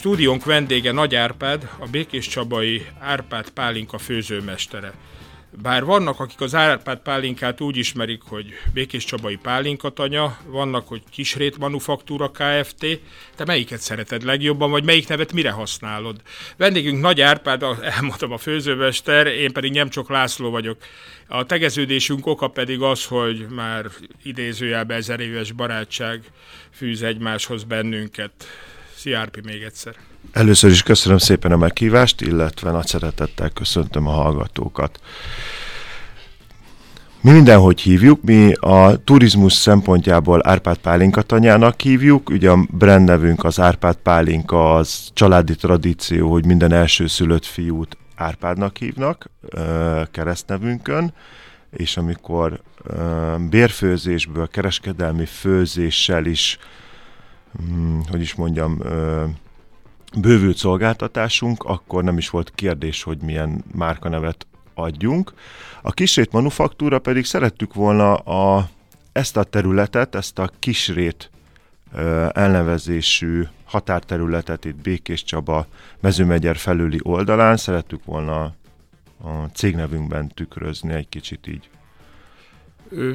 Stúdiónk vendége Nagy Árpád, a Békés Csabai Árpád Pálinka főzőmestere. Bár vannak, akik az Árpád pálinkát úgy ismerik, hogy Békés Csabai pálinkatanya, vannak, hogy Kisrét Manufaktúra Kft. Te melyiket szereted legjobban, vagy melyik nevet mire használod? Vendégünk Nagy Árpád, elmondtam a főzőmester, én pedig Nyemcsok László vagyok. A tegeződésünk oka pedig az, hogy már idézőjelben ezer éves barátság fűz egymáshoz bennünket. Szia Árpi még egyszer! Először is köszönöm szépen a meghívást, illetve nagy szeretettel köszöntöm a hallgatókat. Mi mindenhogy hívjuk, mi a turizmus szempontjából Árpád Pálinka tanyának hívjuk, ugye a brand nevünk az Árpád Pálinka, az családi tradíció, hogy minden első szülött fiút Árpádnak hívnak keresztnevünkön, és amikor bérfőzésből, kereskedelmi főzéssel is, hogy is mondjam, bővült szolgáltatásunk, akkor nem is volt kérdés, hogy milyen márkanevet adjunk. A kisrét manufaktúra pedig szerettük volna a, ezt a területet, ezt a kisrét elnevezésű határterületet itt Békés Csaba mezőmegyer felüli oldalán szerettük volna a cégnevünkben tükrözni egy kicsit így.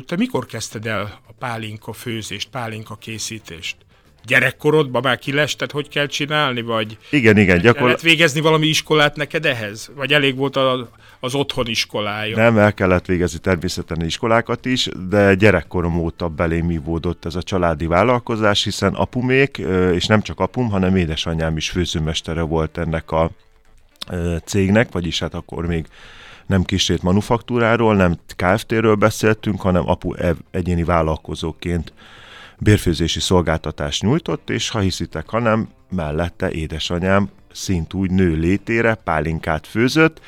Te mikor kezdted el a pálinka főzést, pálinka készítést? Gyerekkorodban már kilested, hogy kell csinálni, vagy igen, igen, gyakor... kellett végezni valami iskolát neked ehhez? Vagy elég volt a, az otthon iskolája? Nem, el kellett végezni természetesen iskolákat is, de gyerekkorom óta belém ivódott ez a családi vállalkozás, hiszen apumék, és nem csak apum, hanem édesanyám is főzőmestere volt ennek a cégnek, vagyis hát akkor még nem kisét manufaktúráról, nem Kft-ről beszéltünk, hanem apu egyéni vállalkozóként bérfőzési szolgáltatást nyújtott, és ha hiszitek, hanem mellette édesanyám szint úgy nő létére pálinkát főzött,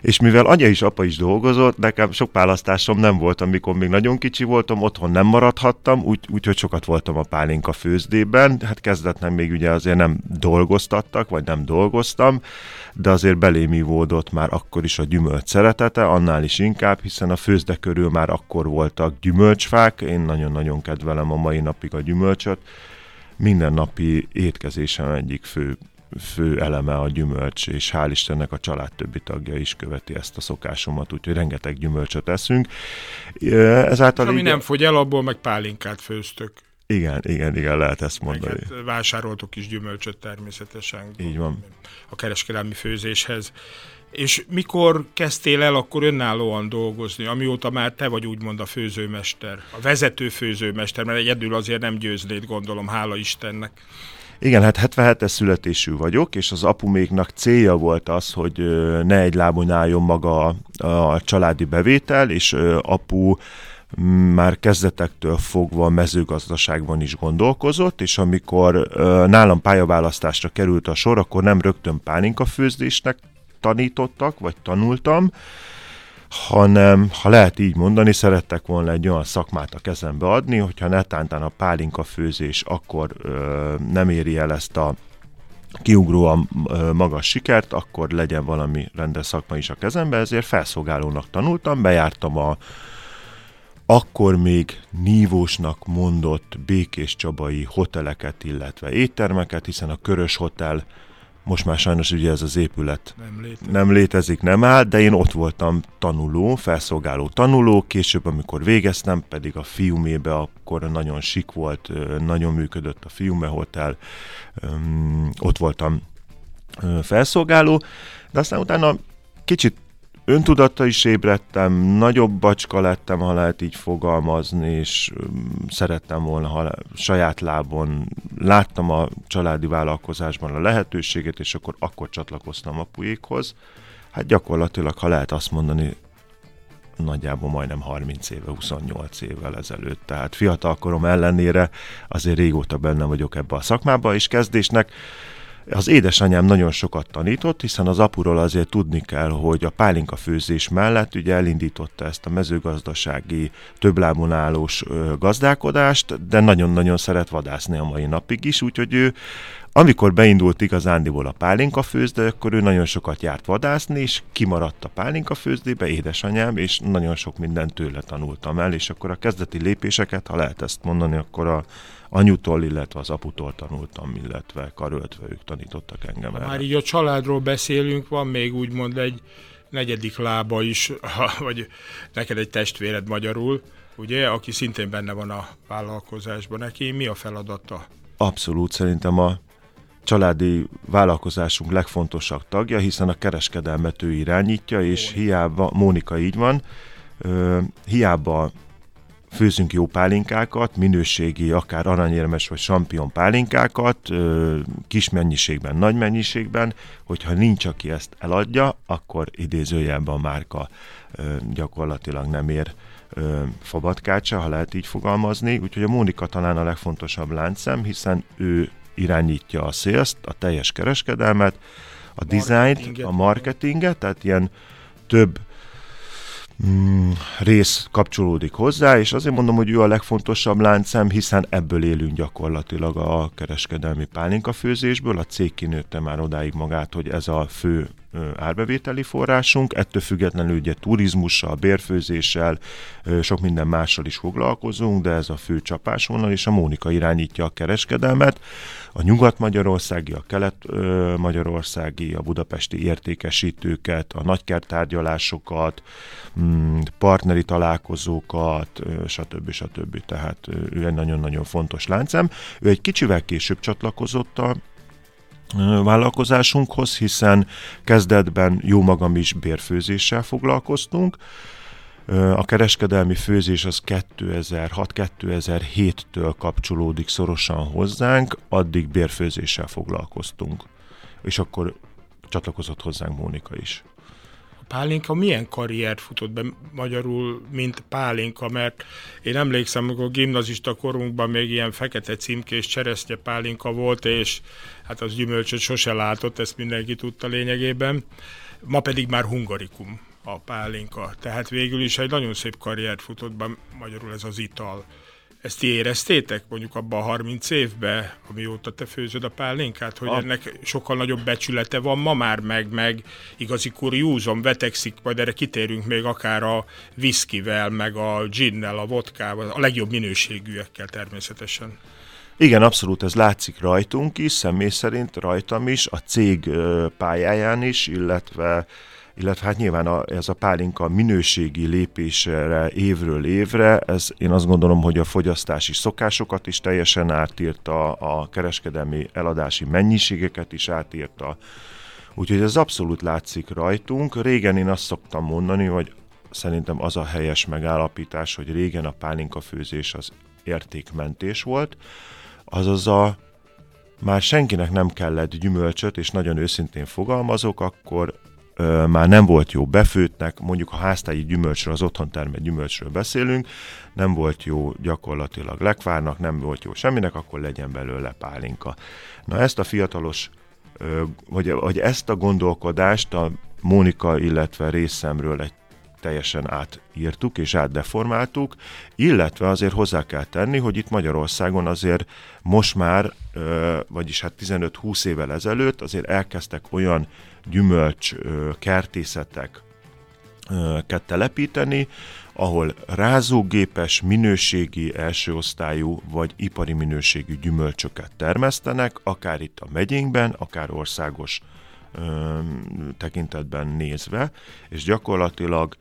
és mivel anya is, apa is dolgozott, nekem sok választásom nem volt, amikor még nagyon kicsi voltam, otthon nem maradhattam, úgyhogy úgy, sokat voltam a pálinka főzdében, hát kezdetben még ugye azért nem dolgoztattak, vagy nem dolgoztam, de azért belém ivódott már akkor is a gyümölcs szeretete, annál is inkább, hiszen a főzde körül már akkor voltak gyümölcsfák, én nagyon-nagyon kedvelem a mai napig a gyümölcsöt, mindennapi étkezésem egyik fő fő eleme a gyümölcs, és hál' Istennek a család többi tagja is követi ezt a szokásomat, úgyhogy rengeteg gyümölcsöt eszünk. Ezáltal és ami így... nem fogy el, abból meg pálinkát főztök. Igen, igen, igen, lehet ezt mondani. Hát vásároltuk is gyümölcsöt természetesen. Így van. A kereskedelmi főzéshez. És mikor kezdtél el akkor önállóan dolgozni, amióta már te vagy úgymond a főzőmester, a vezető főzőmester, mert egyedül azért nem győznéd, gondolom, hála Istennek. Igen, hát 77-es születésű vagyok, és az apuméknak célja volt az, hogy ne egy lábon álljon maga a, a családi bevétel, és apu már kezdetektől fogva a mezőgazdaságban is gondolkozott, és amikor nálam pályaválasztásra került a sor, akkor nem rögtön pálinka főzdésnek tanítottak, vagy tanultam, hanem, ha lehet így mondani, szerettek volna egy olyan szakmát a kezembe adni, hogyha netántán a pálinka főzés akkor ö, nem éri el ezt a kiugróan magas sikert, akkor legyen valami rendes szakma is a kezembe, ezért felszolgálónak tanultam, bejártam a akkor még nívósnak mondott békés csabai hoteleket, illetve éttermeket, hiszen a Körös Hotel most már sajnos ugye ez az épület nem létezik. nem létezik, nem áll, de én ott voltam tanuló, felszolgáló tanuló, később, amikor végeztem, pedig a Fiumébe akkor nagyon sik volt, nagyon működött a Fiume Hotel, ott voltam felszolgáló, de aztán utána kicsit öntudatta is ébredtem, nagyobb bacska lettem, ha lehet így fogalmazni, és szerettem volna ha saját lábon, láttam a családi vállalkozásban a lehetőséget, és akkor akkor csatlakoztam apuékhoz. Hát gyakorlatilag, ha lehet azt mondani, nagyjából majdnem 30 éve, 28 évvel ezelőtt. Tehát fiatalkorom ellenére azért régóta benne vagyok ebbe a szakmába, és kezdésnek az édesanyám nagyon sokat tanított, hiszen az apuról azért tudni kell, hogy a pálinka főzés mellett ugye elindította ezt a mezőgazdasági többlábon állós gazdálkodást, de nagyon-nagyon szeret vadászni a mai napig is, úgyhogy ő amikor beindult igazándiból a pálinka főzde, akkor ő nagyon sokat járt vadászni, és kimaradt a pálinka főzdébe, édesanyám, és nagyon sok mindent tőle tanultam el, és akkor a kezdeti lépéseket, ha lehet ezt mondani, akkor a anyutól, illetve az aputól tanultam, illetve karöltve ők tanítottak engem el. Már így a családról beszélünk, van még úgymond egy negyedik lába is, vagy neked egy testvéred magyarul, ugye, aki szintén benne van a vállalkozásban. Neki mi a feladata? Abszolút, szerintem a családi vállalkozásunk legfontosabb tagja, hiszen a kereskedelmet ő irányítja, és hiába, Mónika így van, ö, hiába főzünk jó pálinkákat, minőségi, akár aranyérmes vagy sampion pálinkákat, kis mennyiségben, nagy mennyiségben, hogyha nincs, aki ezt eladja, akkor idézőjelben a márka gyakorlatilag nem ér fabatkácsa, ha lehet így fogalmazni. Úgyhogy a Mónika talán a legfontosabb láncszem, hiszen ő irányítja a sales a teljes kereskedelmet, a dizájnt, a marketinget, tehát ilyen több mm, rész kapcsolódik hozzá, és azért mondom, hogy ő a legfontosabb láncem, hiszen ebből élünk gyakorlatilag a kereskedelmi pálinkafőzésből. A cég kinőtte már odáig magát, hogy ez a fő árbevételi forrásunk, ettől függetlenül ugye turizmussal, bérfőzéssel, sok minden mással is foglalkozunk, de ez a fő csapásvonal, és a Mónika irányítja a kereskedelmet, a nyugat-magyarországi, a kelet-magyarországi, a budapesti értékesítőket, a nagykertárgyalásokat, mm, partneri találkozókat, stb. stb. Tehát ő egy nagyon-nagyon fontos láncem. Ő egy kicsivel később csatlakozott a vállalkozásunkhoz, hiszen kezdetben jó magam is bérfőzéssel foglalkoztunk. A kereskedelmi főzés az 2006-2007-től kapcsolódik szorosan hozzánk, addig bérfőzéssel foglalkoztunk. És akkor csatlakozott hozzánk Mónika is. Pálinka milyen karriert futott be magyarul, mint Pálinka, mert én emlékszem, amikor gimnazista korunkban még ilyen fekete címkés cseresznye Pálinka volt, és hát az gyümölcsöt sose látott, ezt mindenki tudta lényegében. Ma pedig már hungarikum a pálinka. Tehát végül is egy nagyon szép karriert futott be magyarul ez az ital. Ezt ti éreztétek mondjuk abban a 30 évben, amióta te főzöd a pálinkát, hogy a... ennek sokkal nagyobb becsülete van ma már, meg, meg igazi kuriózom, vetekszik, majd erre kitérünk még akár a viszkivel, meg a ginnel, a vodkával, a legjobb minőségűekkel természetesen. Igen, abszolút ez látszik rajtunk is, személy szerint rajtam is, a cég pályáján is, illetve illetve hát nyilván a, ez a pálinka minőségi lépésre évről évre, ez én azt gondolom, hogy a fogyasztási szokásokat is teljesen átírta, a kereskedelmi eladási mennyiségeket is átírta, úgyhogy ez abszolút látszik rajtunk. Régen én azt szoktam mondani, hogy szerintem az a helyes megállapítás, hogy régen a pálinka főzés az értékmentés volt, azaz a már senkinek nem kellett gyümölcsöt, és nagyon őszintén fogalmazok, akkor már nem volt jó befőtnek, mondjuk a háztáji gyümölcsről, az otthon termett gyümölcsről beszélünk, nem volt jó gyakorlatilag lekvárnak, nem volt jó semminek, akkor legyen belőle pálinka. Na ezt a fiatalos, ö, vagy ezt a gondolkodást a Mónika, illetve részemről egy teljesen átírtuk és átdeformáltuk, illetve azért hozzá kell tenni, hogy itt Magyarországon azért most már, vagyis hát 15-20 évvel ezelőtt azért elkezdtek olyan gyümölcs kertészetek telepíteni, ahol rázógépes, minőségi, elsőosztályú vagy ipari minőségű gyümölcsöket termesztenek, akár itt a megyénkben, akár országos ö, tekintetben nézve, és gyakorlatilag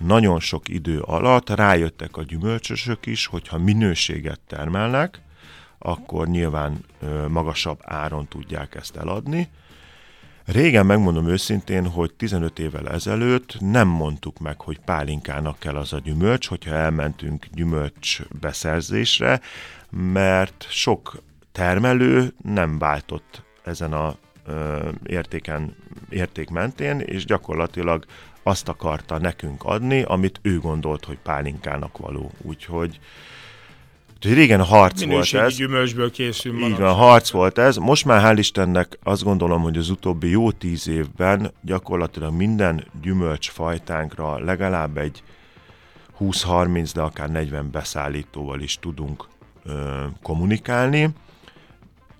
nagyon sok idő alatt rájöttek a gyümölcsösök is, hogyha minőséget termelnek, akkor nyilván ö, magasabb áron tudják ezt eladni. Régen megmondom őszintén, hogy 15 évvel ezelőtt nem mondtuk meg, hogy pálinkának kell az a gyümölcs, hogyha elmentünk gyümölcs beszerzésre, mert sok termelő nem váltott ezen a értéken, érték mentén, és gyakorlatilag azt akarta nekünk adni, amit ő gondolt, hogy pálinkának való. Úgyhogy Úgyhogy régen harc Minőségi volt ez. gyümölcsből készül Így van, harc volt ez. Most már hál' Istennek azt gondolom, hogy az utóbbi jó tíz évben gyakorlatilag minden gyümölcsfajtánkra legalább egy 20-30, de akár 40 beszállítóval is tudunk ö, kommunikálni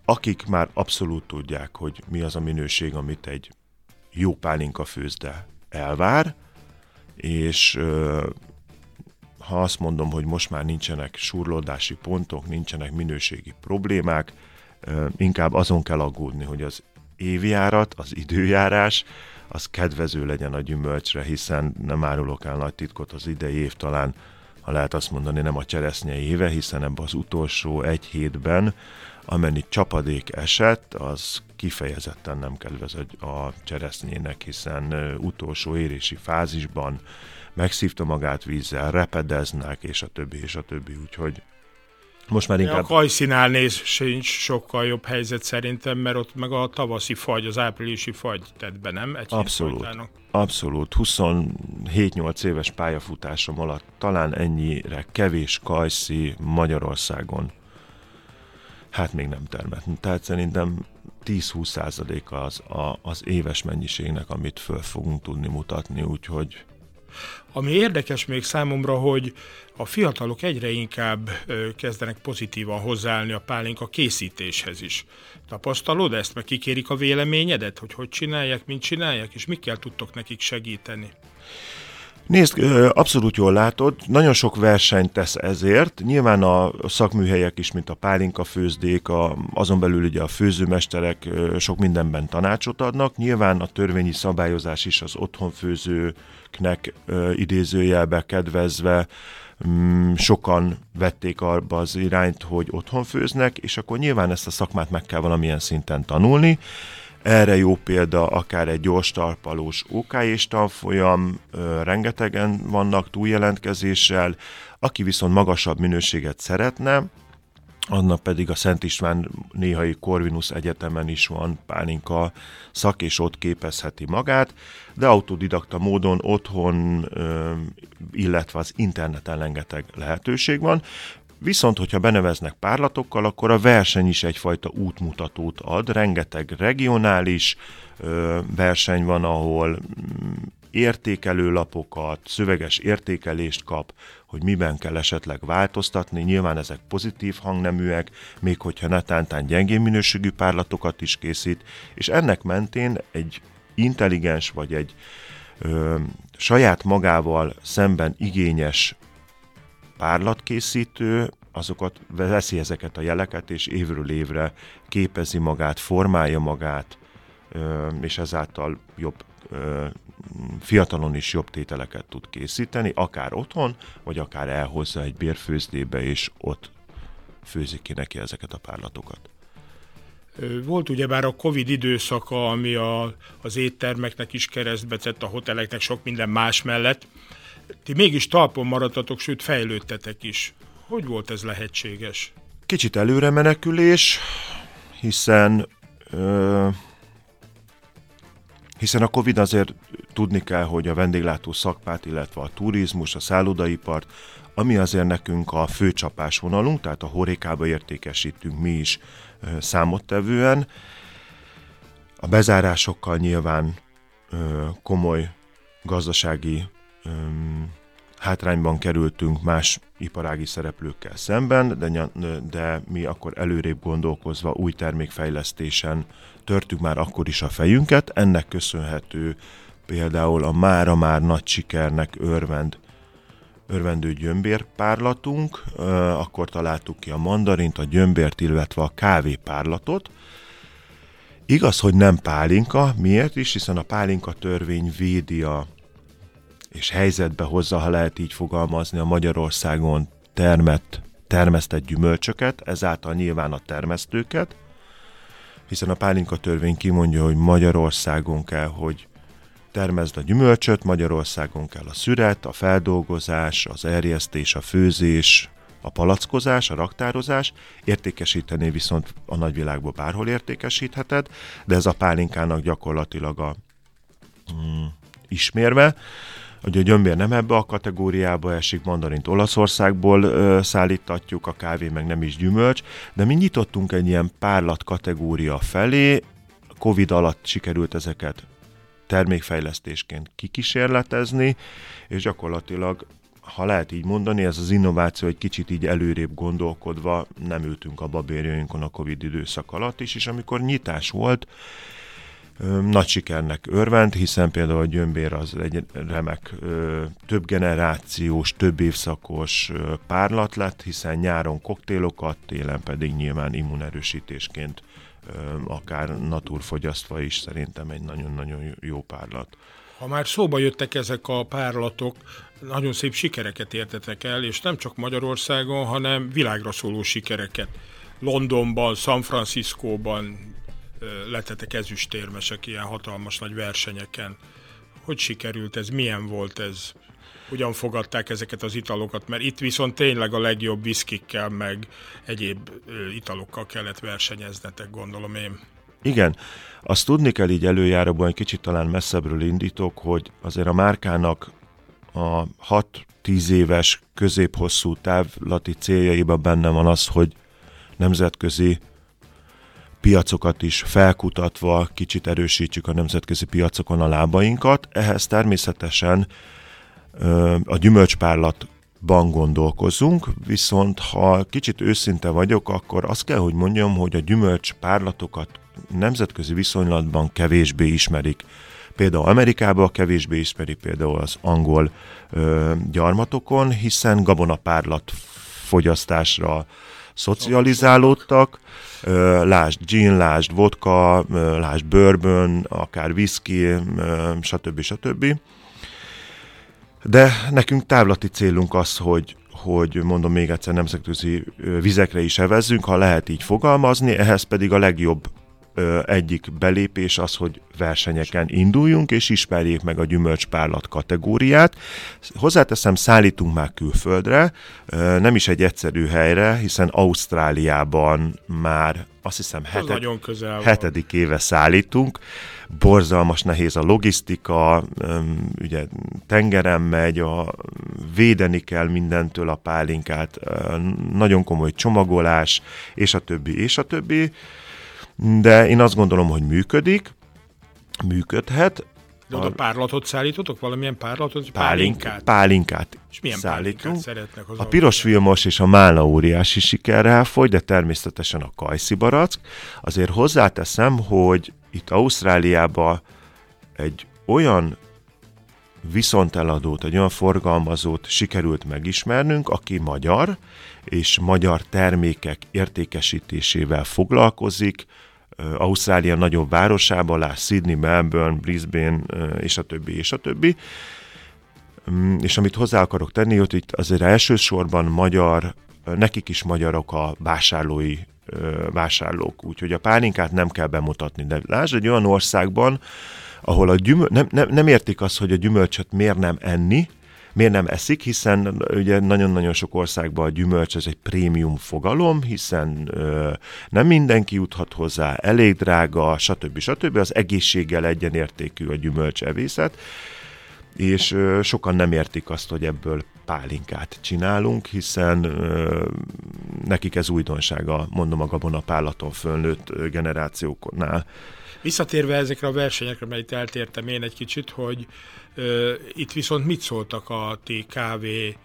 akik már abszolút tudják, hogy mi az a minőség, amit egy jó pálinka főzde elvár, és ha azt mondom, hogy most már nincsenek surlódási pontok, nincsenek minőségi problémák, inkább azon kell aggódni, hogy az évjárat, az időjárás, az kedvező legyen a gyümölcsre, hiszen nem árulok el nagy titkot, az idei év talán, ha lehet azt mondani, nem a cseresznye éve, hiszen ebben az utolsó egy hétben, amennyi csapadék esett, az kifejezetten nem kedvez a cseresznyének, hiszen utolsó érési fázisban megszívta magát vízzel, repedeznek, és a többi, és a többi, úgyhogy most már inkább... A kajszinál néz sincs sokkal jobb helyzet szerintem, mert ott meg a tavaszi fagy, az áprilisi fagy tett be, nem? Egy abszolút, abszolút. 27-8 éves pályafutásom alatt talán ennyire kevés kajszi Magyarországon hát még nem termett. Tehát szerintem 10-20 százalék az, a, az éves mennyiségnek, amit föl fogunk tudni mutatni, úgyhogy ami érdekes még számomra, hogy a fiatalok egyre inkább kezdenek pozitívan hozzáállni a pálinka készítéshez is. Tapasztalod ezt, meg kikérik a véleményedet, hogy hogy csinálják, mint csinálják, és mikkel tudtok nekik segíteni? Nézd, abszolút jól látod, nagyon sok versenyt tesz ezért. Nyilván a szakműhelyek is, mint a pálinka főzdék, a, azon belül ugye a főzőmesterek sok mindenben tanácsot adnak. Nyilván a törvényi szabályozás is az otthonfőzőknek idézőjelbe kedvezve mm, sokan vették arba az irányt, hogy otthon főznek, és akkor nyilván ezt a szakmát meg kell valamilyen szinten tanulni. Erre jó példa akár egy gyors talpalós OK és tanfolyam, rengetegen vannak túljelentkezéssel, aki viszont magasabb minőséget szeretne, annak pedig a Szent István néhai Corvinus Egyetemen is van pálinka szak, és ott képezheti magát, de autodidakta módon otthon, illetve az interneten rengeteg lehetőség van. Viszont, hogyha beneveznek párlatokkal, akkor a verseny is egyfajta útmutatót ad. Rengeteg regionális ö, verseny van, ahol mm, értékelőlapokat, szöveges értékelést kap, hogy miben kell esetleg változtatni. Nyilván ezek pozitív hangneműek, még hogyha netántán gyengén minőségű párlatokat is készít, és ennek mentén egy intelligens vagy egy ö, saját magával szemben igényes párlatkészítő azokat veszi ezeket a jeleket, és évről évre képezi magát, formálja magát, és ezáltal jobb fiatalon is jobb tételeket tud készíteni, akár otthon, vagy akár elhozza egy bérfőzdébe, és ott főzik ki neki ezeket a párlatokat. Volt ugyebár a Covid időszaka, ami a, az éttermeknek is keresztbecett, a hoteleknek sok minden más mellett ti mégis talpon maradtatok, sőt fejlődtetek is. Hogy volt ez lehetséges? Kicsit előre menekülés, hiszen ö, hiszen a Covid azért tudni kell, hogy a vendéglátó szakmát, illetve a turizmus, a szállodaipart, ami azért nekünk a fő csapásvonalunk, tehát a horékába értékesítünk mi is számottevően. A bezárásokkal nyilván komoly gazdasági hátrányban kerültünk más iparági szereplőkkel szemben, de, de mi akkor előrébb gondolkozva új termékfejlesztésen törtük már akkor is a fejünket. Ennek köszönhető például a mára már nagy sikernek örvend örvendő gyömbérpárlatunk, akkor találtuk ki a mandarint, a gyömbért, illetve a kávépárlatot. Igaz, hogy nem pálinka, miért is, hiszen a pálinka törvény védi a és helyzetbe hozza, ha lehet így fogalmazni, a Magyarországon termett, termesztett gyümölcsöket, ezáltal nyilván a termesztőket, hiszen a pálinka törvény kimondja, hogy Magyarországon kell, hogy termezd a gyümölcsöt, Magyarországon kell a szüret, a feldolgozás, az erjesztés, a főzés, a palackozás, a raktározás, értékesíteni viszont a nagyvilágban bárhol értékesítheted, de ez a pálinkának gyakorlatilag a mm, ismérve hogy a gyömbér nem ebbe a kategóriába esik, mandarint Olaszországból ö, szállítatjuk, a kávé meg nem is gyümölcs, de mi nyitottunk egy ilyen párlat kategória felé, Covid alatt sikerült ezeket termékfejlesztésként kikísérletezni, és gyakorlatilag ha lehet így mondani, ez az innováció egy kicsit így előrébb gondolkodva nem ültünk a babérjainkon a Covid időszak alatt is, és amikor nyitás volt, nagy sikernek örvend, hiszen például a gyömbér az egy remek több generációs, több évszakos párlat lett, hiszen nyáron koktélokat, télen pedig nyilván immunerősítésként akár naturfogyasztva is szerintem egy nagyon-nagyon jó párlat. Ha már szóba jöttek ezek a párlatok, nagyon szép sikereket értetek el, és nem csak Magyarországon, hanem világra szóló sikereket. Londonban, San Franciscóban lettetek ezüstérmesek ilyen hatalmas nagy versenyeken. Hogy sikerült ez? Milyen volt ez? Hogyan fogadták ezeket az italokat? Mert itt viszont tényleg a legjobb viszkikkel, meg egyéb italokkal kellett versenyeznetek, gondolom én. Igen, azt tudni kell így előjáróban, egy kicsit talán messzebbről indítok, hogy azért a márkának a 6-10 éves középhosszú távlati céljaiban benne van az, hogy nemzetközi piacokat is felkutatva kicsit erősítsük a nemzetközi piacokon a lábainkat. Ehhez természetesen a gyümölcspárlatban gondolkozunk, viszont ha kicsit őszinte vagyok, akkor azt kell, hogy mondjam, hogy a gyümölcspárlatokat nemzetközi viszonylatban kevésbé ismerik. Például Amerikában kevésbé ismerik például az angol ö, gyarmatokon, hiszen gabonapárlat fogyasztásra szocializálódtak, lásd gin, lásd vodka, lásd bourbon, akár whisky, stb. stb. De nekünk távlati célunk az, hogy, hogy mondom még egyszer nemzetközi vizekre is evezzünk, ha lehet így fogalmazni, ehhez pedig a legjobb egyik belépés az, hogy versenyeken induljunk, és ismerjék meg a gyümölcspárlat kategóriát. Hozzáteszem, szállítunk már külföldre, nem is egy egyszerű helyre, hiszen Ausztráliában már azt hiszem heted, hetedik éve szállítunk. Borzalmas nehéz a logisztika, ugye tengeren megy, a, védeni kell mindentől a pálinkát, nagyon komoly csomagolás, és a többi, és a többi de én azt gondolom, hogy működik, működhet. De oda párlatot szállítotok? Valamilyen párlatot? Pálinkát? Pálinkát És milyen szállítunk. szeretnek az A piros vilmos és a málna óriási sikerrel fogy, de természetesen a kajszi barack. Azért hozzáteszem, hogy itt Ausztráliában egy olyan viszonteladót, egy olyan forgalmazót sikerült megismernünk, aki magyar, és magyar termékek értékesítésével foglalkozik, Ausztrália nagyobb városában, lás Sydney, Melbourne, Brisbane, és a többi, és a többi. Mm, és amit hozzá akarok tenni, hogy itt azért elsősorban magyar, nekik is magyarok a vásárlói vásárlók, úgyhogy a pálinkát nem kell bemutatni. De lásd, egy olyan országban, ahol a gyümöl, nem, nem, nem értik azt, hogy a gyümölcsöt miért nem enni, miért nem eszik, hiszen ugye nagyon-nagyon sok országban a gyümölcs ez egy prémium fogalom, hiszen ö, nem mindenki juthat hozzá, elég drága, stb. stb. Az egészséggel egyenértékű a gyümölcs evészet, és sokan nem értik azt, hogy ebből pálinkát csinálunk, hiszen ö, nekik ez újdonsága, mondom a gabonapállaton fölnőtt generációknál. Visszatérve ezekre a versenyekre, mert itt eltértem én egy kicsit, hogy itt viszont mit szóltak a ti kávé,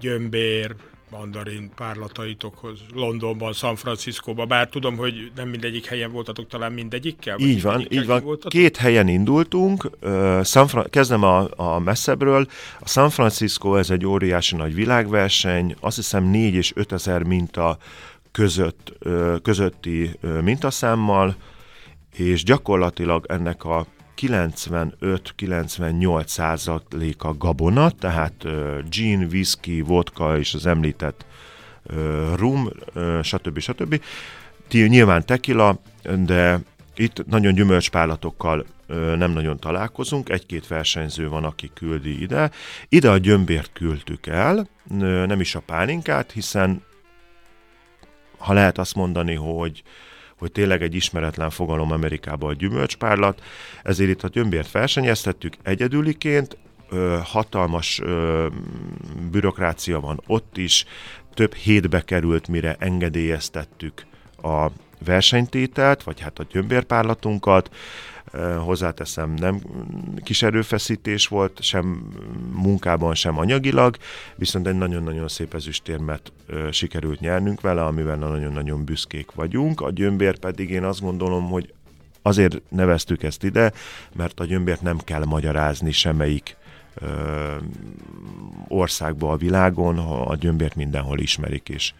gyömbér, mandarin párlataitokhoz Londonban, San Franciscóban, bár tudom, hogy nem mindegyik helyen voltatok, talán mindegyikkel? Így van, így van. Voltatok? Két helyen indultunk, uh, San Fra- kezdem a, a messzebbről. A San Francisco ez egy óriási nagy világverseny, azt hiszem 4 és 5 ezer minta között, közötti mintaszámmal, és gyakorlatilag ennek a 95-98 százaléka gabona, tehát gin, whisky, vodka és az említett rum, stb. stb. Nyilván tequila, de itt nagyon gyümölcspálatokkal nem nagyon találkozunk, egy-két versenyző van, aki küldi ide. Ide a gyömbért küldtük el, nem is a pálinkát, hiszen ha lehet azt mondani, hogy hogy tényleg egy ismeretlen fogalom Amerikában a gyümölcspárlat, ezért itt a gyömbért versenyeztettük egyedüliként, ö, hatalmas ö, bürokrácia van ott is, több hétbe került, mire engedélyeztettük a versenytételt, vagy hát a gyömbérpárlatunkat, hozzáteszem, nem kis erőfeszítés volt, sem munkában, sem anyagilag, viszont egy nagyon-nagyon szép ezüstérmet sikerült nyernünk vele, amivel nagyon-nagyon büszkék vagyunk. A gyömbér pedig én azt gondolom, hogy azért neveztük ezt ide, mert a gyömbért nem kell magyarázni semmelyik országba a világon, ha a gyömbért mindenhol ismerik, és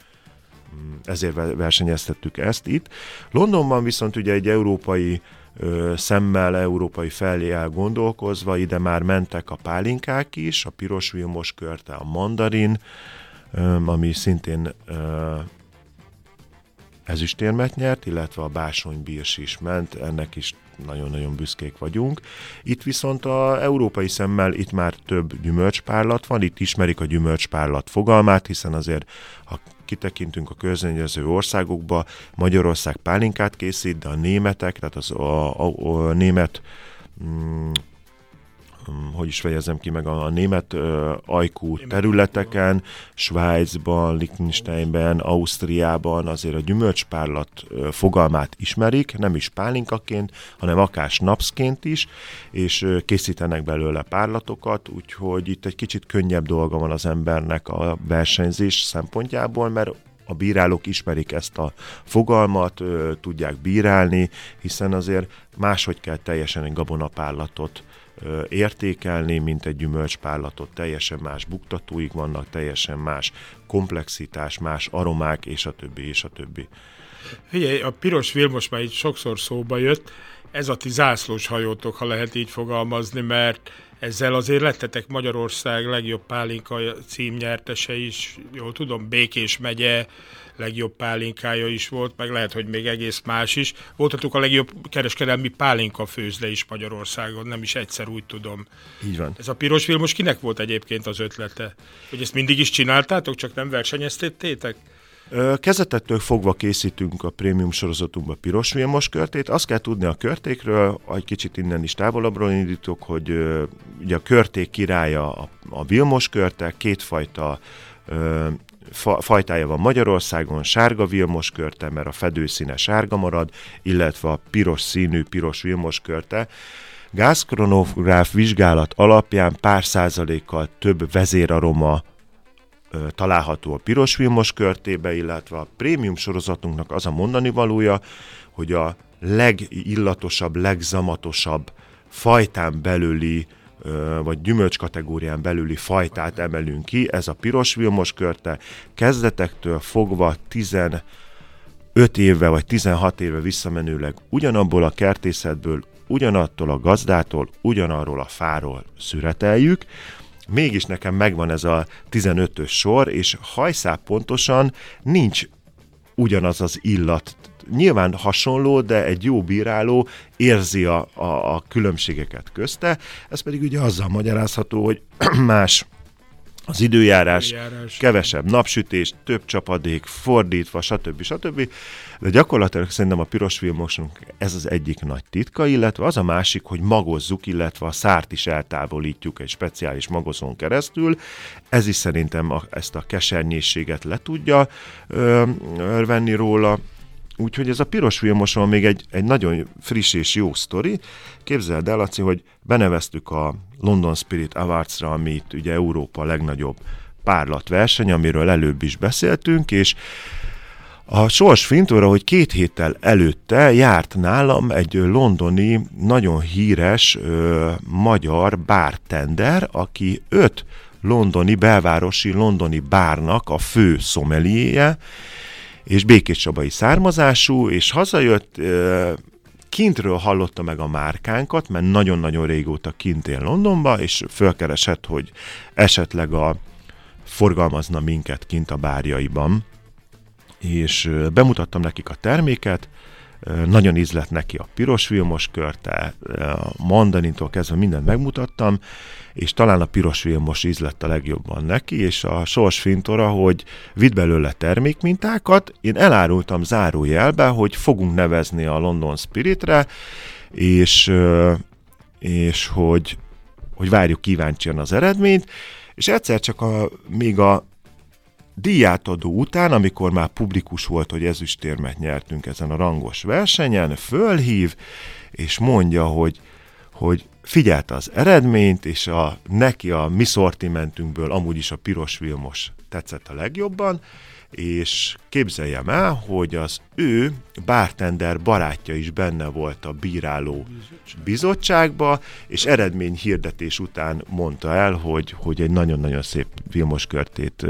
mm, ezért versenyeztettük ezt itt. Londonban viszont ugye egy európai ö, szemmel, európai felé elgondolkozva, ide már mentek a pálinkák is, a piros vilmos körte, a mandarin, ami szintén ezüstérmet nyert, illetve a básony bírs is ment, ennek is nagyon-nagyon büszkék vagyunk. Itt viszont a európai szemmel itt már több gyümölcspárlat van, itt ismerik a gyümölcspárlat fogalmát, hiszen azért, ha kitekintünk a környező országokba, Magyarország pálinkát készít, de a németek, tehát az a, a, a német mm, hogy is fejezem ki meg a, a német uh, ajkú területeken, Svájcban, Liechtensteinben, Ausztriában azért a gyümölcspárlat uh, fogalmát ismerik, nem is pálinkaként, hanem akár napszként is, és uh, készítenek belőle párlatokat, úgyhogy itt egy kicsit könnyebb dolga van az embernek a versenyzés szempontjából, mert a bírálók ismerik ezt a fogalmat, ö, tudják bírálni, hiszen azért máshogy kell teljesen egy gabonapárlatot értékelni, mint egy gyümölcspárlatot. Teljesen más buktatóik vannak, teljesen más komplexitás, más aromák, és a többi, és a többi. Figyelj, a piros Vilmos már így sokszor szóba jött, ez a ti zászlós hajótok, ha lehet így fogalmazni, mert ezzel azért lettetek Magyarország legjobb pálinka címnyertese is, jól tudom, Békés megye, legjobb pálinkája is volt, meg lehet, hogy még egész más is. Voltatok a legjobb kereskedelmi pálinka főzde is Magyarországon, nem is egyszer úgy tudom. Így van. Ez a piros most kinek volt egyébként az ötlete? Hogy ezt mindig is csináltátok, csak nem versenyeztettétek? Kezetettől fogva készítünk a prémium sorozatunkba piros vilmos körtét. Azt kell tudni a körtékről, egy kicsit innen is távolabbról indítok, hogy ugye a körték királya a, a körte, kétfajta fa, fajtája van Magyarországon, sárga vilmos körte, mert a fedőszíne sárga marad, illetve a piros színű piros vilmos körte. Gázkronográf vizsgálat alapján pár százalékkal több vezéraroma található a piros vilmos körtébe, illetve a prémium sorozatunknak az a mondani valója, hogy a legillatosabb, legzamatosabb fajtán belüli vagy gyümölcs kategórián belüli fajtát emelünk ki, ez a piros vilmos körte, kezdetektől fogva 15 évvel vagy 16 évvel visszamenőleg ugyanabból a kertészetből, ugyanattól a gazdától, ugyanarról a fáról szüreteljük, mégis nekem megvan ez a 15-ös sor, és hajszál pontosan nincs ugyanaz az illat. Nyilván hasonló, de egy jó bíráló érzi a, a, a különbségeket közte, ez pedig ugye azzal magyarázható, hogy más az időjárás, időjárás, kevesebb napsütés, több csapadék, fordítva, stb. stb. De gyakorlatilag szerintem a piros filmosunk ez az egyik nagy titka, illetve az a másik, hogy magozzuk, illetve a szárt is eltávolítjuk egy speciális magozón keresztül. Ez is szerintem a, ezt a kesernyészséget le tudja ö, venni róla. Úgyhogy ez a piros filmosról még egy, egy nagyon friss és jó sztori. Képzeld el, Laci, hogy beneveztük a London Spirit Awards-ra, ami itt ugye Európa legnagyobb párlatverseny, amiről előbb is beszéltünk, és a Sors Fintóra, hogy két héttel előtte járt nálam egy londoni, nagyon híres ö, magyar bartender, aki öt londoni, belvárosi londoni bárnak a fő szomeliéje, és Békés Csabai származású, és hazajött, kintről hallotta meg a márkánkat, mert nagyon-nagyon régóta kint él Londonba, és fölkeresett, hogy esetleg a forgalmazna minket kint a bárjaiban, és bemutattam nekik a terméket, nagyon ízlett neki a piros vilmos körte, a mandarintól kezdve mindent megmutattam, és talán a piros vilmos ízlett a legjobban neki, és a sors fintora, hogy vidd belőle termékmintákat, én elárultam zárójelbe, hogy fogunk nevezni a London Spiritre, és, és hogy, hogy várjuk kíváncsian az eredményt, és egyszer csak a, még a díjátadó után, amikor már publikus volt, hogy ezüstérmet nyertünk ezen a rangos versenyen, fölhív, és mondja, hogy, hogy figyelte az eredményt, és a, neki a mi szortimentünkből amúgy is a piros vilmos tetszett a legjobban, és képzeljem el, hogy az ő bartender barátja is benne volt a bíráló bizottságba, és eredményhirdetés után mondta el, hogy, hogy egy nagyon-nagyon szép Vilmos körtét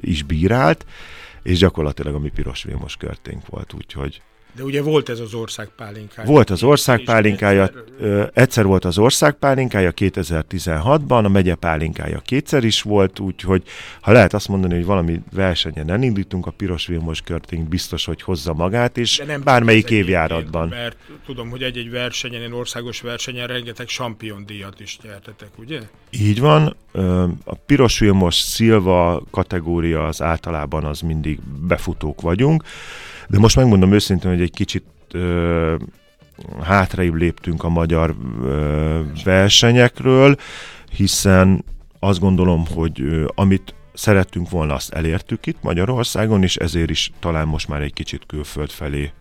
is bírált, és gyakorlatilag a mi piros Vilmos körténk volt, úgyhogy de ugye volt ez az országpálinkája. Volt az országpálinkája, egyszer... egyszer volt az országpálinkája 2016-ban, a megyepálinkája kétszer is volt, úgyhogy ha lehet azt mondani, hogy valami versenyen elindítunk, a Piros Vilmos Körténk biztos, hogy hozza magát, és De nem bármelyik évjáratban. Mert tudom, hogy egy-egy versenyen, egy országos versenyen rengeteg díjat is nyertetek, ugye? Így van. A Piros Vilmos Szilva kategória az általában az mindig befutók vagyunk. De most megmondom őszintén, hogy egy kicsit ö, hátrébb léptünk a magyar ö, versenyekről, hiszen azt gondolom, hogy ö, amit szerettünk volna, azt elértük itt Magyarországon, és ezért is talán most már egy kicsit külföld felé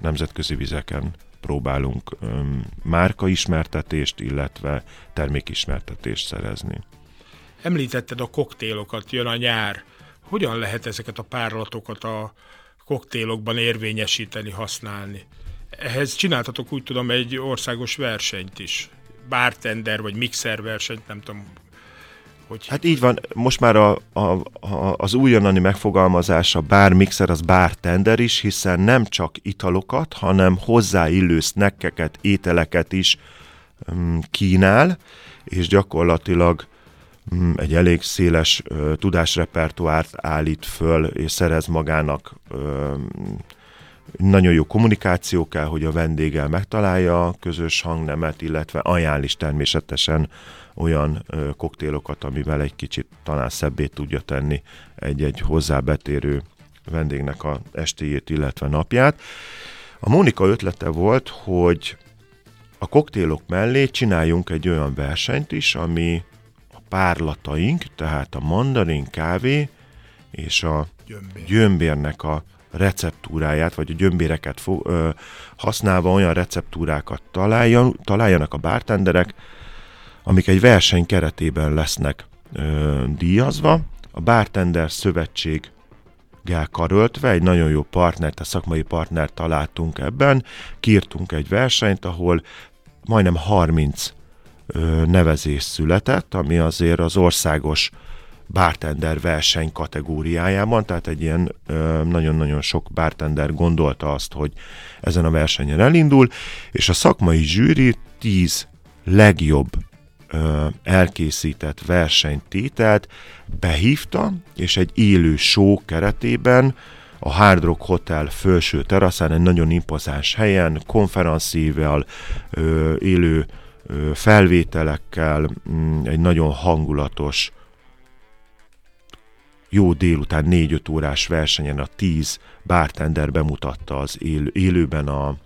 nemzetközi vizeken próbálunk ö, márkaismertetést, illetve termékismertetést szerezni. Említetted a koktélokat, jön a nyár. Hogyan lehet ezeket a párlatokat a koktélokban érvényesíteni, használni. Ehhez csináltatok úgy tudom egy országos versenyt is. Bartender vagy mixer versenyt, nem tudom, hogy... Hát így van, most már a, a, a, az újonnani megfogalmazása bár mixer, az bartender is, hiszen nem csak italokat, hanem hozzáillő snackeket, ételeket is um, kínál, és gyakorlatilag egy elég széles ö, tudásrepertoárt állít föl, és szerez magának nagyon jó kommunikáció kell, hogy a vendéggel megtalálja a közös hangnemet, illetve ajánl is természetesen olyan koktélokat, amivel egy kicsit talán szebbé tudja tenni egy-egy hozzábetérő vendégnek a estéjét, illetve napját. A Mónika ötlete volt, hogy a koktélok mellé csináljunk egy olyan versenyt is, ami párlataink, tehát a mandarin kávé és a Gyömbér. gyömbérnek a receptúráját, vagy a gyömbéreket fo- ö, használva olyan receptúrákat találjan, találjanak a bártenderek, amik egy verseny keretében lesznek ö, díjazva. A Bártender Szövetség karöltve, egy nagyon jó partnert, a szakmai partnert találtunk ebben, kiírtunk egy versenyt, ahol majdnem 30 nevezés született, ami azért az országos bartender verseny kategóriájában, tehát egy ilyen nagyon-nagyon sok bartender gondolta azt, hogy ezen a versenyen elindul, és a szakmai zsűri 10 legjobb elkészített versenytételt behívta, és egy élő show keretében a Hard Rock Hotel felső teraszán, egy nagyon impozáns helyen, konferenciával, élő felvételekkel, mm, egy nagyon hangulatos, jó délután 4-5 órás versenyen a 10 bartender bemutatta az élő, élőben a,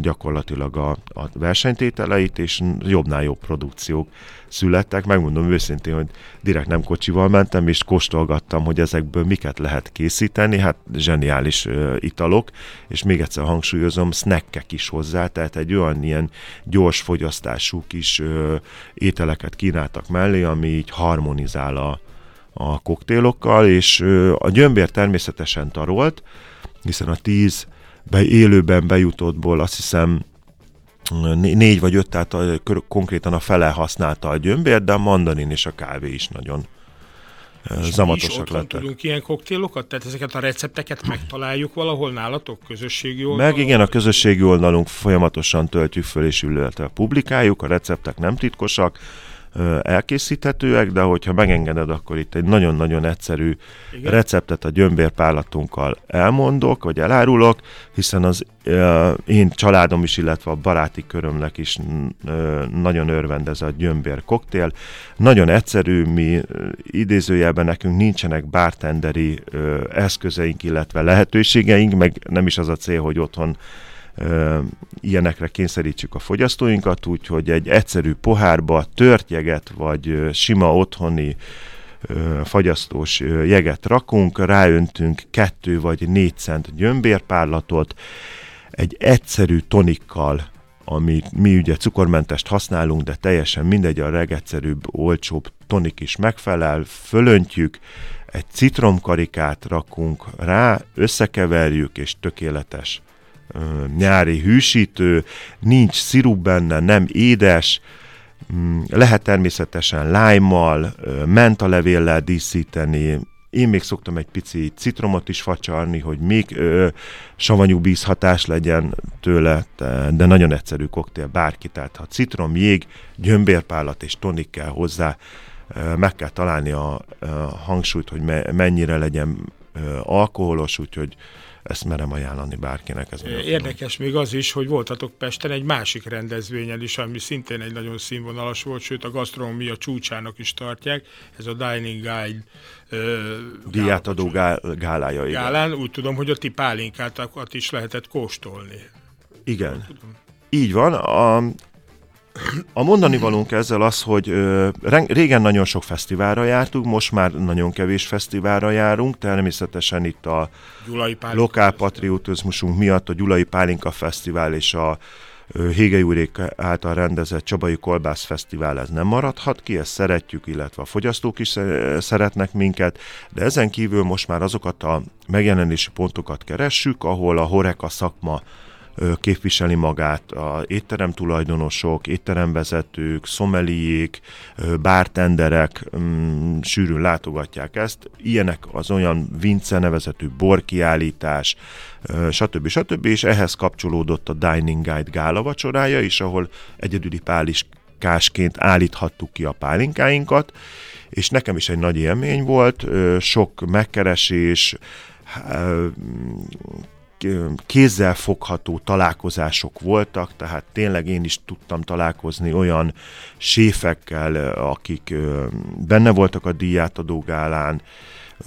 gyakorlatilag a, a versenytételeit, és jobbnál jobb produkciók születtek. Megmondom őszintén, hogy direkt nem kocsival mentem, és kóstolgattam, hogy ezekből miket lehet készíteni. Hát zseniális uh, italok, és még egyszer hangsúlyozom, snackek is hozzá, tehát egy olyan ilyen gyors fogyasztású kis uh, ételeket kínáltak mellé, ami így harmonizál a, a koktélokkal, és uh, a gyömbér természetesen tarolt, hiszen a tíz be, élőben bejutottból azt hiszem négy vagy öt, tehát a, konkrétan a fele használta a gyömbért, de a mandarin és a kávé is nagyon és zamatosak lettek. tudunk ilyen koktélokat? Tehát ezeket a recepteket megtaláljuk valahol nálatok, közösségi oldalon? Meg igen, a közösségi oldalunk folyamatosan töltjük föl és illetve publikáljuk, a receptek nem titkosak, elkészíthetőek, de hogyha megengeded, akkor itt egy nagyon-nagyon egyszerű Igen. receptet a gyömbérpállatunkkal elmondok, vagy elárulok, hiszen az én családom is, illetve a baráti körömnek is nagyon örvendez a gyömbér koktél. Nagyon egyszerű, mi idézőjelben nekünk nincsenek bartenderi eszközeink, illetve lehetőségeink, meg nem is az a cél, hogy otthon ilyenekre kényszerítsük a fogyasztóinkat, úgyhogy egy egyszerű pohárba törtjeget vagy sima otthoni fagyasztós jeget rakunk, ráöntünk kettő vagy négy cent gyömbérpárlatot, egy egyszerű tonikkal, amit mi ugye cukormentest használunk, de teljesen mindegy, a legegyszerűbb, olcsóbb tonik is megfelel, fölöntjük, egy citromkarikát rakunk rá, összekeverjük, és tökéletes nyári hűsítő, nincs szirup benne, nem édes, mm, lehet természetesen lájmal, mentalevéllel díszíteni, én még szoktam egy pici citromot is facsarni, hogy még ö, savanyú bízhatás legyen tőle, de nagyon egyszerű koktél bárki, tehát ha citrom, jég, gyömbérpállat és tonik kell hozzá, ö, meg kell találni a, a hangsúlyt, hogy me, mennyire legyen ö, alkoholos, úgyhogy ezt merem ajánlani bárkinek. Ez Érdekes még az is, hogy voltatok Pesten egy másik rendezvényen is, ami szintén egy nagyon színvonalas volt, sőt a gasztronómia csúcsának is tartják, ez a Dining Guide díjátadó gálája. Igen. Gálán úgy tudom, hogy a ti pálinkátokat is lehetett kóstolni. Igen. Így van. A, a mondani valónk ezzel az, hogy ö, régen nagyon sok fesztiválra jártunk, most már nagyon kevés fesztiválra járunk, természetesen itt a lokálpatriotizmusunk miatt a Gyulai Pálinka Fesztivál és a Hégei úrék által rendezett Csabai Kolbász Fesztivál ez nem maradhat ki, ezt szeretjük, illetve a fogyasztók is szeretnek minket, de ezen kívül most már azokat a megjelenési pontokat keressük, ahol a Horeka szakma képviseli magát a étterem tulajdonosok, étteremvezetők, szomeliék, bártenderek mm, sűrűn látogatják ezt. Ilyenek az olyan Vince nevezetű borkiállítás, stb. stb. És ehhez kapcsolódott a Dining Guide gála vacsorája is, ahol egyedüli páliskásként állíthattuk ki a pálinkáinkat, és nekem is egy nagy élmény volt, sok megkeresés, kézzel fogható találkozások voltak, tehát tényleg én is tudtam találkozni olyan séfekkel, akik benne voltak a díjátadó gálán,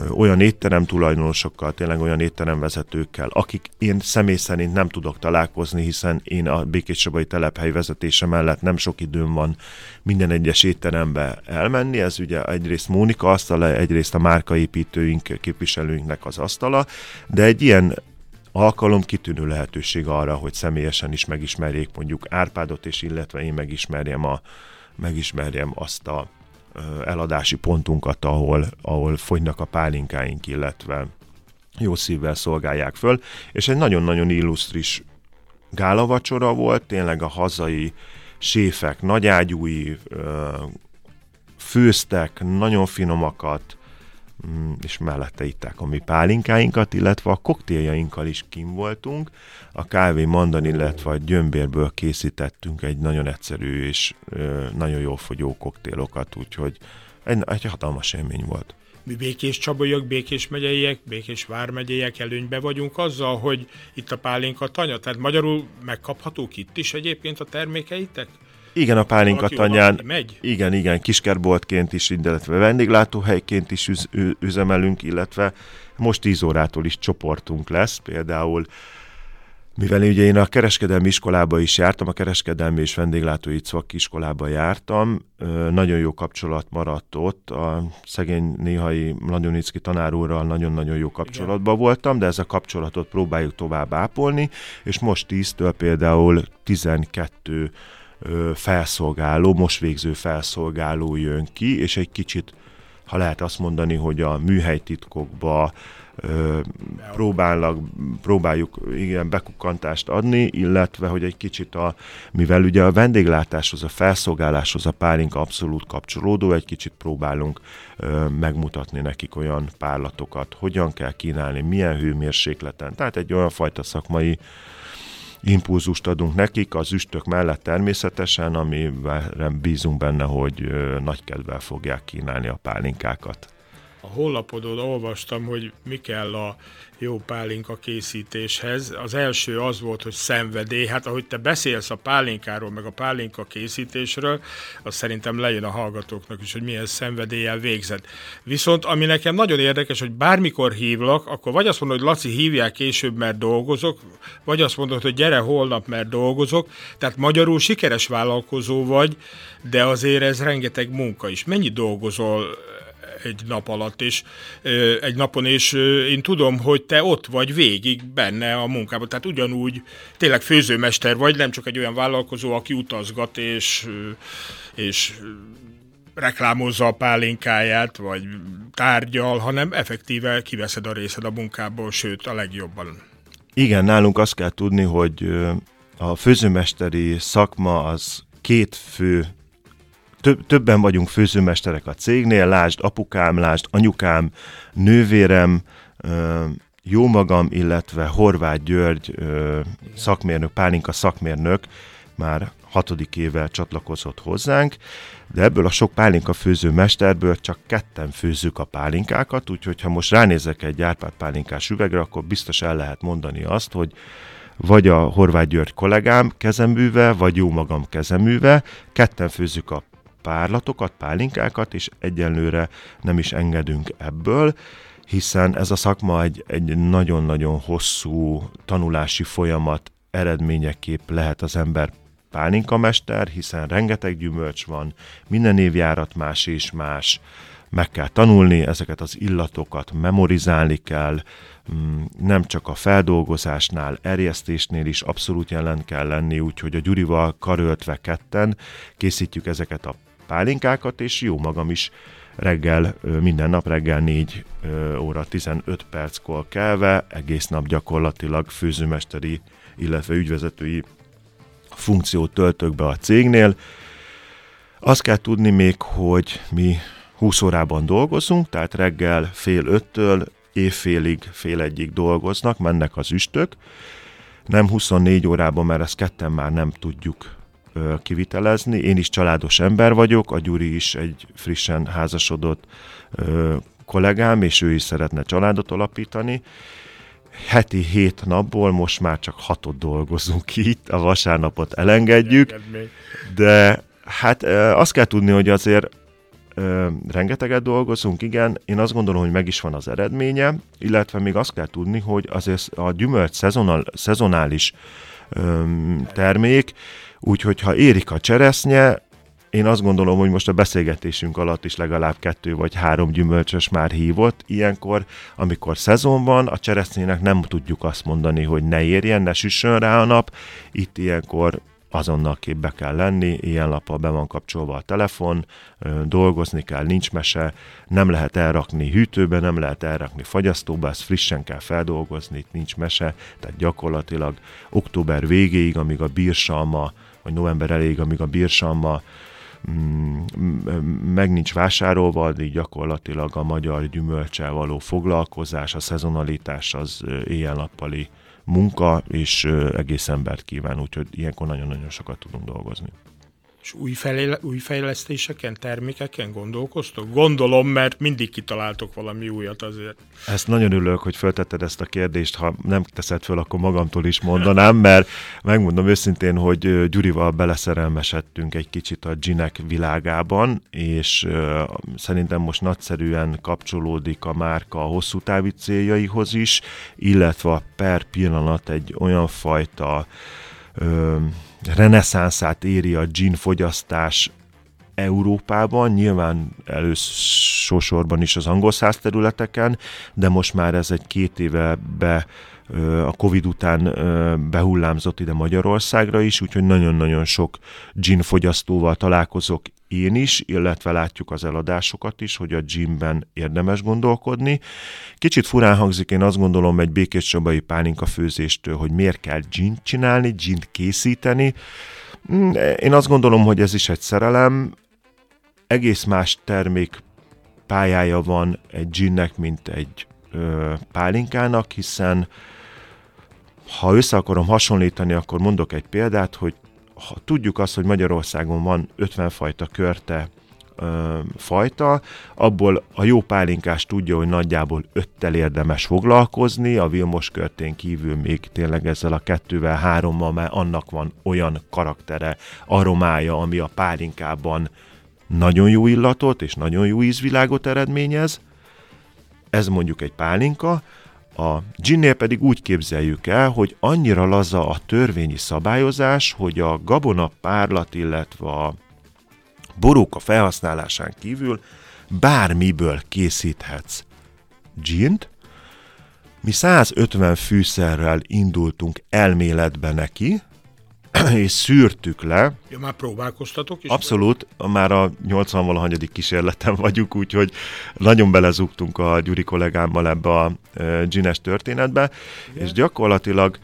olyan étterem tulajdonosokkal, tényleg olyan étteremvezetőkkel, akik én személy szerint nem tudok találkozni, hiszen én a Békés Csabai telephely vezetése mellett nem sok időm van minden egyes étterembe elmenni. Ez ugye egyrészt Mónika asztala, egyrészt a márkaépítőink, képviselőinknek az asztala, de egy ilyen alkalom kitűnő lehetőség arra, hogy személyesen is megismerjék mondjuk Árpádot, és illetve én megismerjem, a, megismerjem azt a eladási pontunkat, ahol, ahol fogynak a pálinkáink, illetve jó szívvel szolgálják föl, és egy nagyon-nagyon illusztris gálavacsora volt, tényleg a hazai séfek nagyágyúi főztek, nagyon finomakat, és mellette itták a mi pálinkáinkat, illetve a koktéljainkkal is kim voltunk. A kávé mandan, illetve a gyömbérből készítettünk egy nagyon egyszerű és nagyon jó fogyó koktélokat, úgyhogy egy, egy hatalmas élmény volt. Mi Békés Csabaiak, Békés megyeiek, Békés vármegyeiek előnybe vagyunk azzal, hogy itt a pálinka tanya, tehát magyarul megkaphatók itt is egyébként a termékeitek? Igen, a pálinka tanyán. Megy? Igen, igen, kiskerboltként is, illetve vendéglátóhelyként is üz, üzemelünk, illetve most 10 órától is csoportunk lesz, például mivel ugye én a kereskedelmi iskolába is jártam, a kereskedelmi és vendéglátói iskolába jártam, nagyon jó kapcsolat maradt ott, a szegény néhai Nagyonicki tanár úrral nagyon-nagyon jó kapcsolatban Igen. voltam, de ez a kapcsolatot próbáljuk tovább ápolni, és most 10-től például 12 felszolgáló, most végző felszolgáló jön ki, és egy kicsit, ha lehet azt mondani, hogy a műhelytitkokba próbálnak, próbáljuk igen, bekukkantást adni, illetve, hogy egy kicsit a, mivel ugye a vendéglátáshoz, a felszolgáláshoz a pálinka abszolút kapcsolódó, egy kicsit próbálunk ö, megmutatni nekik olyan párlatokat, hogyan kell kínálni, milyen hőmérsékleten. Tehát egy olyan fajta szakmai impulzust adunk nekik, az üstök mellett természetesen, amiben bízunk benne, hogy nagy kedvel fogják kínálni a pálinkákat a honlapodon olvastam, hogy mi kell a jó pálinka készítéshez. Az első az volt, hogy szenvedély. Hát ahogy te beszélsz a pálinkáról, meg a pálinka készítésről, az szerintem lejön a hallgatóknak is, hogy milyen szenvedéllyel végzett. Viszont ami nekem nagyon érdekes, hogy bármikor hívlak, akkor vagy azt mondod, hogy Laci hívják később, mert dolgozok, vagy azt mondod, hogy gyere holnap, mert dolgozok. Tehát magyarul sikeres vállalkozó vagy, de azért ez rengeteg munka is. Mennyi dolgozol egy nap alatt, és egy napon, és én tudom, hogy te ott vagy végig benne a munkában, tehát ugyanúgy tényleg főzőmester vagy, nem csak egy olyan vállalkozó, aki utazgat, és, és reklámozza a pálinkáját, vagy tárgyal, hanem effektíve kiveszed a részed a munkából, sőt a legjobban. Igen, nálunk azt kell tudni, hogy a főzőmesteri szakma az két fő több, többen vagyunk főzőmesterek a cégnél, lásd apukám, lásd anyukám, nővérem, jó magam, illetve Horváth György szakmérnök, Pálinka szakmérnök már hatodik éve csatlakozott hozzánk, de ebből a sok pálinka főző mesterből csak ketten főzzük a pálinkákat, úgyhogy ha most ránézek egy gyárpát pálinkás üvegre, akkor biztos el lehet mondani azt, hogy vagy a Horváth György kollégám kezeműve, vagy jó magam kezeműve, ketten főzzük a párlatokat, pálinkákat, és egyenlőre nem is engedünk ebből, hiszen ez a szakma egy, egy nagyon-nagyon hosszú tanulási folyamat eredményeképp lehet az ember pálinkamester, hiszen rengeteg gyümölcs van, minden évjárat más és más, meg kell tanulni, ezeket az illatokat memorizálni kell, mm, nem csak a feldolgozásnál, erjesztésnél is abszolút jelen kell lenni, úgyhogy a Gyurival karöltve ketten készítjük ezeket a pálinkákat, és jó magam is reggel, minden nap reggel 4 óra 15 perckor kelve, egész nap gyakorlatilag főzőmesteri, illetve ügyvezetői funkciót töltök be a cégnél. Azt kell tudni még, hogy mi 20 órában dolgozunk, tehát reggel fél öttől évfélig, fél egyig dolgoznak, mennek az üstök. Nem 24 órában, mert ezt ketten már nem tudjuk kivitelezni. Én is családos ember vagyok, a Gyuri is egy frissen házasodott kollégám, és ő is szeretne családot alapítani. Heti hét napból most már csak hatot dolgozunk itt, a vasárnapot elengedjük, de hát azt kell tudni, hogy azért rengeteget dolgozunk, igen, én azt gondolom, hogy meg is van az eredménye, illetve még azt kell tudni, hogy azért a gyümölcs szezonal, szezonális termék, úgyhogy ha érik a cseresznye, én azt gondolom, hogy most a beszélgetésünk alatt is legalább kettő vagy három gyümölcsös már hívott. Ilyenkor, amikor szezon van, a cseresznyének nem tudjuk azt mondani, hogy ne érjen, ne süssön rá a nap. Itt ilyenkor azonnal képbe kell lenni, ilyen lappal be van kapcsolva a telefon, dolgozni kell, nincs mese, nem lehet elrakni hűtőbe, nem lehet elrakni fagyasztóba, ezt frissen kell feldolgozni, itt nincs mese, tehát gyakorlatilag október végéig, amíg a bírsalma, vagy november elég, amíg a bírsalma mm, meg nincs vásárolva, így gyakorlatilag a magyar gyümölcsel való foglalkozás, a szezonalitás az éjjel-nappali munka, és egész embert kíván, úgyhogy ilyenkor nagyon-nagyon sokat tudunk dolgozni. És új, fejle- új fejlesztéseken, termékeken gondolkoztok? Gondolom, mert mindig kitaláltok valami újat azért. Ezt nagyon ülök, hogy feltetted ezt a kérdést, ha nem teszed föl, akkor magamtól is mondanám, mert megmondom őszintén, hogy Gyurival beleszerelmesedtünk egy kicsit a ginek világában, és szerintem most nagyszerűen kapcsolódik a márka a hosszú távi céljaihoz is, illetve per pillanat egy olyan fajta reneszánszát éri a gin fogyasztás Európában, nyilván elősorban is az angol száz területeken, de most már ez egy két éve be a Covid után behullámzott ide Magyarországra is, úgyhogy nagyon-nagyon sok gin fogyasztóval találkozok én is, illetve látjuk az eladásokat is, hogy a gymben érdemes gondolkodni. Kicsit furán hangzik, én azt gondolom egy békés csabai pálinka főzéstől, hogy miért kell gin csinálni, gin készíteni. Mm, én azt gondolom, hogy ez is egy szerelem, egész más termék pályája van egy ginnek, mint egy ö, pálinkának, hiszen ha össze akarom hasonlítani, akkor mondok egy példát, hogy ha tudjuk azt, hogy Magyarországon van 50 fajta körte ö, fajta, abból a jó pálinkás tudja, hogy nagyjából öttel érdemes foglalkozni, a Vilmos körtén kívül még tényleg ezzel a kettővel, hárommal, mert annak van olyan karaktere, aromája, ami a pálinkában nagyon jó illatot és nagyon jó ízvilágot eredményez. Ez mondjuk egy pálinka, a ginnél pedig úgy képzeljük el, hogy annyira laza a törvényi szabályozás, hogy a gabona párlat, illetve a boróka felhasználásán kívül bármiből készíthetsz gint. Mi 150 fűszerrel indultunk elméletbe neki, és szűrtük le. Ja, már próbálkoztatok is? Abszolút, már a 80 valahanyadik kísérleten vagyunk, úgyhogy nagyon belezugtunk a Gyuri kollégámmal ebbe a gines történetbe, Igen. és gyakorlatilag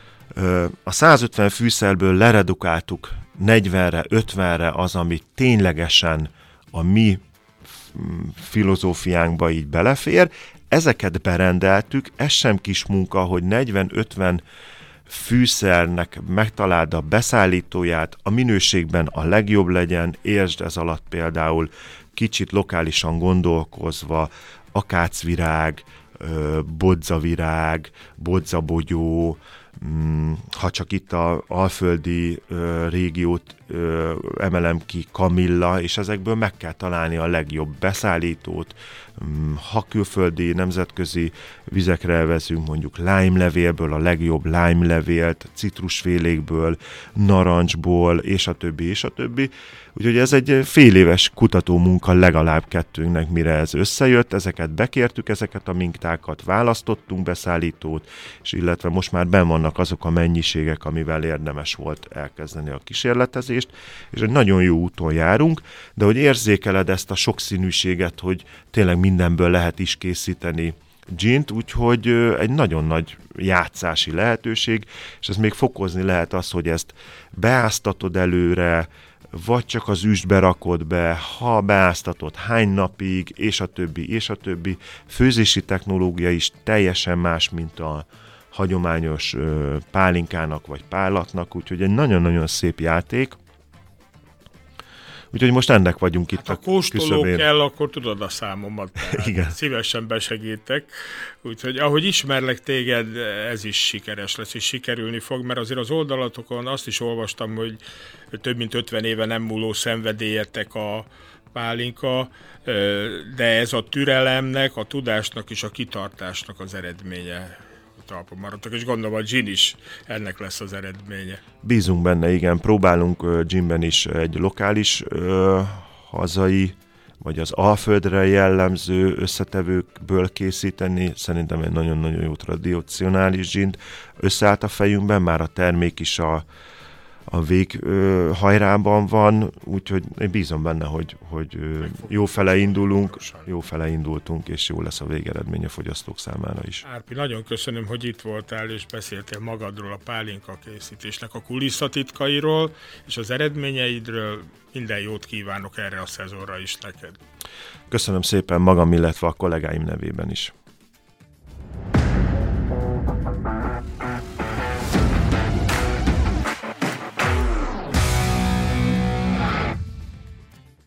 a 150 fűszerből leredukáltuk 40-re, 50-re az, ami ténylegesen a mi filozófiánkba így belefér, ezeket berendeltük, ez sem kis munka, hogy 40-50 fűszernek megtaláld a beszállítóját, a minőségben a legjobb legyen, értsd ez alatt például kicsit lokálisan gondolkozva, akácvirág, bodzavirág, bodzabogyó, ha csak itt a alföldi régiót emelem ki, kamilla, és ezekből meg kell találni a legjobb beszállítót, Mm, ha külföldi, nemzetközi vizekre vezünk, mondjuk lime-levélből a legjobb lime-levélt, citrusfélékből, narancsból, és a többi, és a többi. Úgyhogy ez egy fél éves kutató munka legalább kettőnknek, mire ez összejött. Ezeket bekértük, ezeket a mintákat, választottunk beszállítót, és illetve most már ben vannak azok a mennyiségek, amivel érdemes volt elkezdeni a kísérletezést, és egy nagyon jó úton járunk, de hogy érzékeled ezt a sokszínűséget, hogy tényleg mindenből lehet is készíteni gint, úgyhogy egy nagyon nagy játszási lehetőség, és ez még fokozni lehet az, hogy ezt beáztatod előre, vagy csak az üstbe rakod be, ha beáztatod hány napig, és a többi, és a többi. Főzési technológia is teljesen más, mint a hagyományos pálinkának vagy pálatnak, úgyhogy egy nagyon-nagyon szép játék. Úgyhogy most ennek vagyunk itt hát, a kóstoló küszöbén. kell, akkor tudod a számomat. Igen. Szívesen besegítek. Úgyhogy ahogy ismerlek téged, ez is sikeres lesz, és sikerülni fog, mert azért az oldalatokon azt is olvastam, hogy több mint 50 éve nem múló szenvedélyetek a pálinka, de ez a türelemnek, a tudásnak és a kitartásnak az eredménye talpon maradtak, és gondolom a gin is ennek lesz az eredménye. Bízunk benne, igen, próbálunk uh, ginben is egy lokális uh, hazai vagy az Alföldre jellemző összetevőkből készíteni. Szerintem egy nagyon-nagyon jó tradicionális gint összeállt a fejünkben, már a termék is a, a vég ö, hajrában van, úgyhogy én bízom benne, hogy, hogy ö, jó fele indulunk, jó fele indultunk, és jó lesz a végeredmény a fogyasztók számára is. Árpi, nagyon köszönöm, hogy itt voltál, és beszéltél magadról, a pálinka készítésnek a kulisszatitkairól, és az eredményeidről. Minden jót kívánok erre a szezonra is neked. Köszönöm szépen magam, illetve a kollégáim nevében is.